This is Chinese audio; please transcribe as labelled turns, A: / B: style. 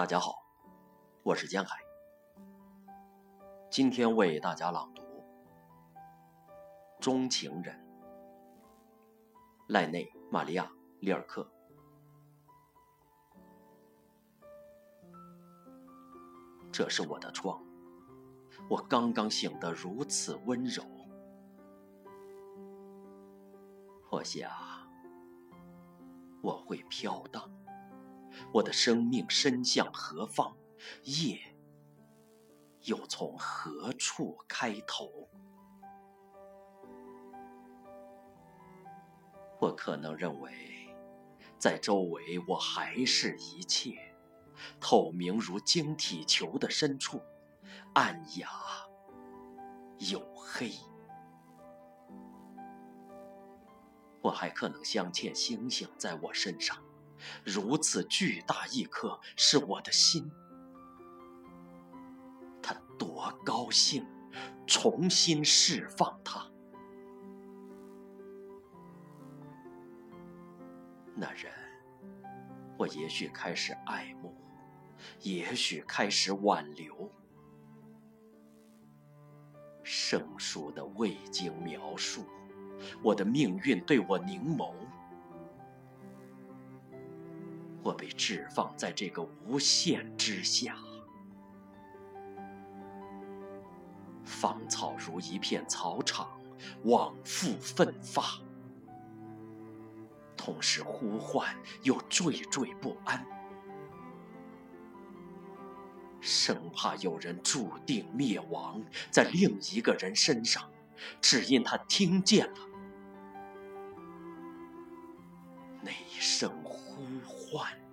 A: 大家好，我是江海，今天为大家朗读《钟情人》，赖内·玛利亚·里尔克。这是我的窗，我刚刚醒得如此温柔。我想，我会飘荡。我的生命伸向何方？夜又从何处开头？我可能认为，在周围我还是一切透明如晶体球的深处，暗哑黝黑。我还可能镶嵌星星在我身上。如此巨大一颗是我的心，他多高兴，重新释放它。那人，我也许开始爱慕，也许开始挽留。生疏的未经描述，我的命运对我凝眸。我被置放在这个无限之下，芳草如一片草场，往复奋发，同时呼唤又惴惴不安，生怕有人注定灭亡在另一个人身上，只因他听见了。那一声呼唤。one.